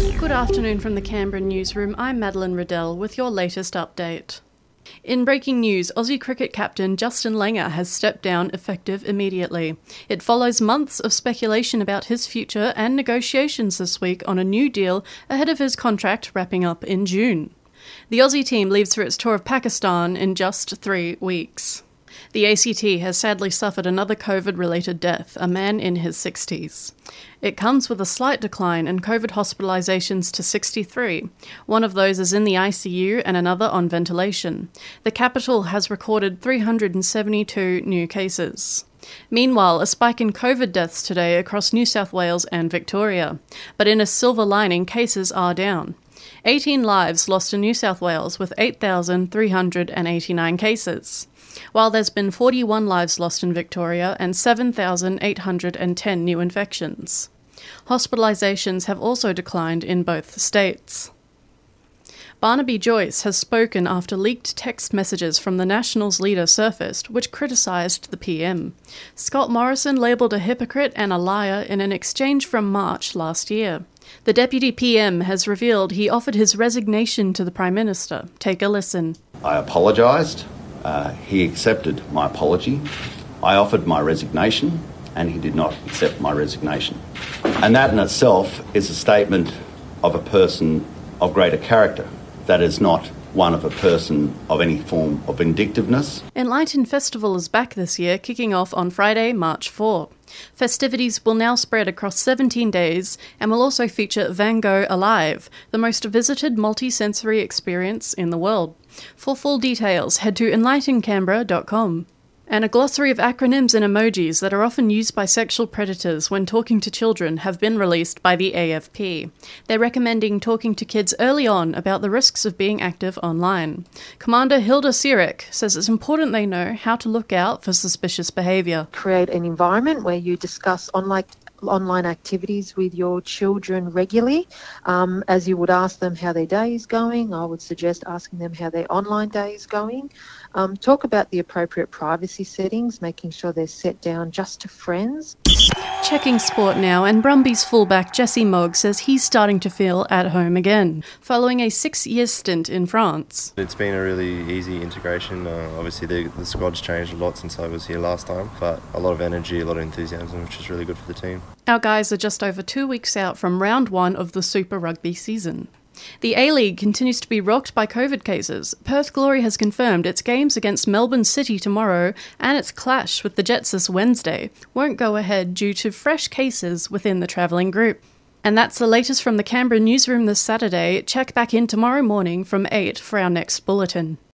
Good afternoon from the Canberra newsroom. I'm Madeline Riddell with your latest update. In breaking news, Aussie cricket captain Justin Langer has stepped down effective immediately. It follows months of speculation about his future and negotiations this week on a new deal ahead of his contract wrapping up in June. The Aussie team leaves for its tour of Pakistan in just three weeks. The ACT has sadly suffered another COVID related death, a man in his 60s. It comes with a slight decline in COVID hospitalisations to 63. One of those is in the ICU and another on ventilation. The capital has recorded 372 new cases. Meanwhile, a spike in COVID deaths today across New South Wales and Victoria. But in a silver lining, cases are down. 18 lives lost in New South Wales with 8,389 cases while there's been 41 lives lost in Victoria and 7,810 new infections. Hospitalisations have also declined in both states. Barnaby Joyce has spoken after leaked text messages from the Nationals leader surfaced, which criticised the PM. Scott Morrison labelled a hypocrite and a liar in an exchange from March last year. The Deputy PM has revealed he offered his resignation to the Prime Minister. Take a listen. I apologised. Uh, he accepted my apology. I offered my resignation, and he did not accept my resignation. And that in itself is a statement of a person of greater character. That is not one of a person of any form of vindictiveness. Enlighten Festival is back this year, kicking off on Friday, March 4. Festivities will now spread across 17 days and will also feature Van Gogh Alive, the most visited multi-sensory experience in the world. For full details, head to enlightencanberra.com. And a glossary of acronyms and emojis that are often used by sexual predators when talking to children have been released by the AFP. They're recommending talking to kids early on about the risks of being active online. Commander Hilda Sirec says it's important they know how to look out for suspicious behaviour. Create an environment where you discuss online online activities with your children regularly. Um, as you would ask them how their day is going, I would suggest asking them how their online day is going. Um, talk about the appropriate privacy settings, making sure they're set down just to friends. Checking sport now, and Brumbies fullback Jesse Mogg says he's starting to feel at home again, following a six year stint in France. It's been a really easy integration. Uh, obviously, the, the squad's changed a lot since I was here last time, but a lot of energy, a lot of enthusiasm, which is really good for the team. Our guys are just over two weeks out from round one of the Super Rugby season. The A League continues to be rocked by COVID cases. Perth Glory has confirmed its games against Melbourne City tomorrow and its clash with the Jets this Wednesday won't go ahead due to fresh cases within the travelling group. And that's the latest from the Canberra newsroom this Saturday. Check back in tomorrow morning from 8 for our next bulletin.